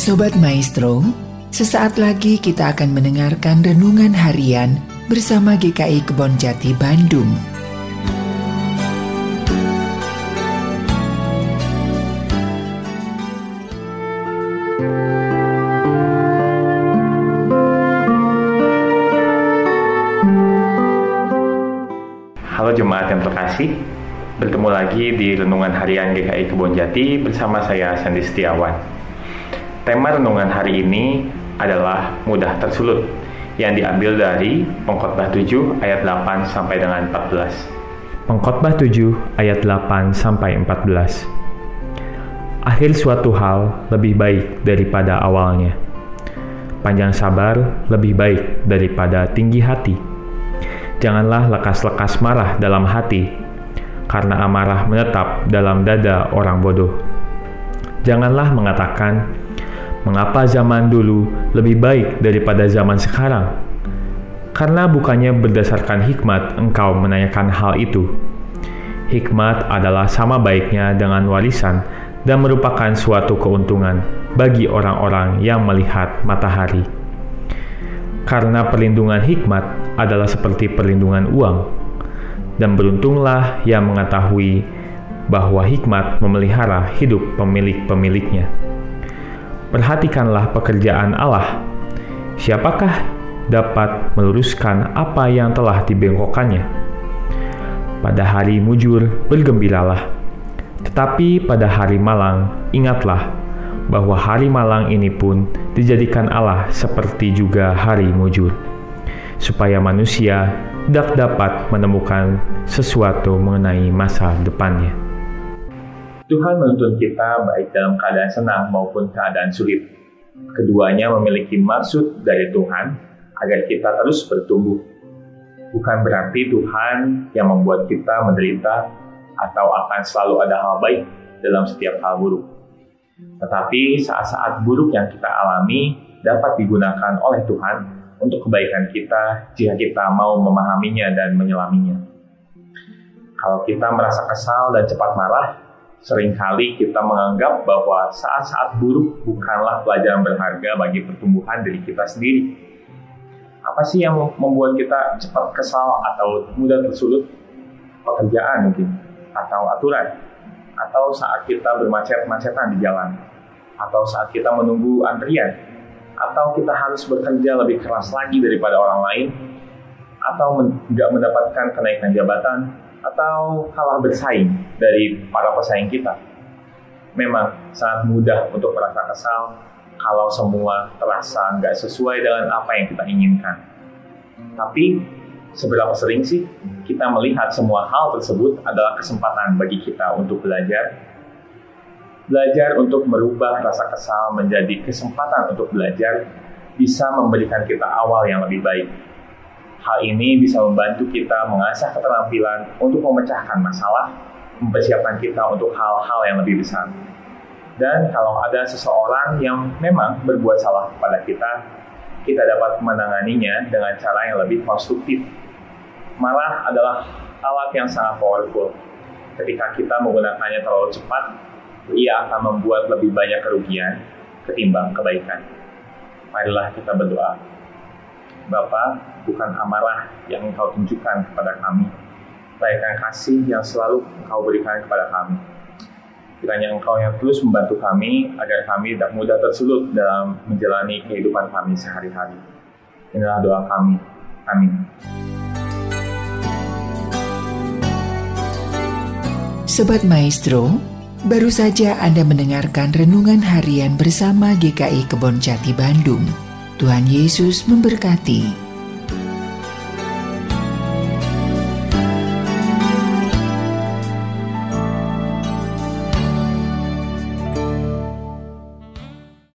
Sobat Maestro, sesaat lagi kita akan mendengarkan renungan harian bersama GKI Kebon Jati Bandung. Halo jemaat yang terkasih, bertemu lagi di Renungan Harian GKI Kebon Jati bersama saya Sandi Setiawan. Tema renungan hari ini adalah mudah tersulut yang diambil dari Pengkhotbah 7 ayat 8 sampai dengan 14. Pengkhotbah 7 ayat 8 sampai 14. Akhir suatu hal lebih baik daripada awalnya. Panjang sabar lebih baik daripada tinggi hati Janganlah lekas-lekas marah dalam hati, karena amarah menetap dalam dada orang bodoh. Janganlah mengatakan, "Mengapa zaman dulu lebih baik daripada zaman sekarang?" Karena bukannya berdasarkan hikmat engkau menanyakan hal itu. Hikmat adalah sama baiknya dengan warisan dan merupakan suatu keuntungan bagi orang-orang yang melihat matahari karena perlindungan hikmat adalah seperti perlindungan uang. Dan beruntunglah yang mengetahui bahwa hikmat memelihara hidup pemilik-pemiliknya. Perhatikanlah pekerjaan Allah. Siapakah dapat meluruskan apa yang telah dibengkokkannya? Pada hari mujur bergembiralah, tetapi pada hari malang ingatlah bahwa hari malang ini pun dijadikan Allah seperti juga hari mujur, supaya manusia tidak dapat menemukan sesuatu mengenai masa depannya. Tuhan menuntun kita baik dalam keadaan senang maupun keadaan sulit. Keduanya memiliki maksud dari Tuhan agar kita terus bertumbuh. Bukan berarti Tuhan yang membuat kita menderita atau akan selalu ada hal baik dalam setiap hal buruk tetapi saat-saat buruk yang kita alami dapat digunakan oleh Tuhan untuk kebaikan kita jika kita mau memahaminya dan menyelaminya. Kalau kita merasa kesal dan cepat marah, sering kali kita menganggap bahwa saat-saat buruk bukanlah pelajaran berharga bagi pertumbuhan diri kita sendiri. Apa sih yang membuat kita cepat kesal atau mudah tersulut? Pekerjaan mungkin, atau aturan, atau saat kita bermacet-macetan di jalan, atau saat kita menunggu antrian, atau kita harus bekerja lebih keras lagi daripada orang lain, atau nggak men mendapatkan kenaikan jabatan, atau kalah bersaing dari para pesaing kita. Memang sangat mudah untuk merasa kesal kalau semua terasa nggak sesuai dengan apa yang kita inginkan. Tapi seberapa sering sih kita melihat semua hal tersebut adalah kesempatan bagi kita untuk belajar belajar untuk merubah rasa kesal menjadi kesempatan untuk belajar bisa memberikan kita awal yang lebih baik. Hal ini bisa membantu kita mengasah keterampilan untuk memecahkan masalah, mempersiapkan kita untuk hal-hal yang lebih besar. Dan kalau ada seseorang yang memang berbuat salah kepada kita, kita dapat menanganinya dengan cara yang lebih konstruktif. Marah adalah alat yang sangat powerful. Ketika kita menggunakannya terlalu cepat, ia akan membuat lebih banyak kerugian ketimbang kebaikan. Marilah kita berdoa. Bapa, bukan amarah yang engkau tunjukkan kepada kami, melainkan kasih yang selalu engkau berikan kepada kami Kiranya Engkau yang terus membantu kami agar kami tidak mudah tersulut dalam menjalani kehidupan kami sehari-hari. Inilah doa kami. Amin. Sobat Maestro, baru saja Anda mendengarkan renungan harian bersama GKI Kebon Jati Bandung. Tuhan Yesus memberkati.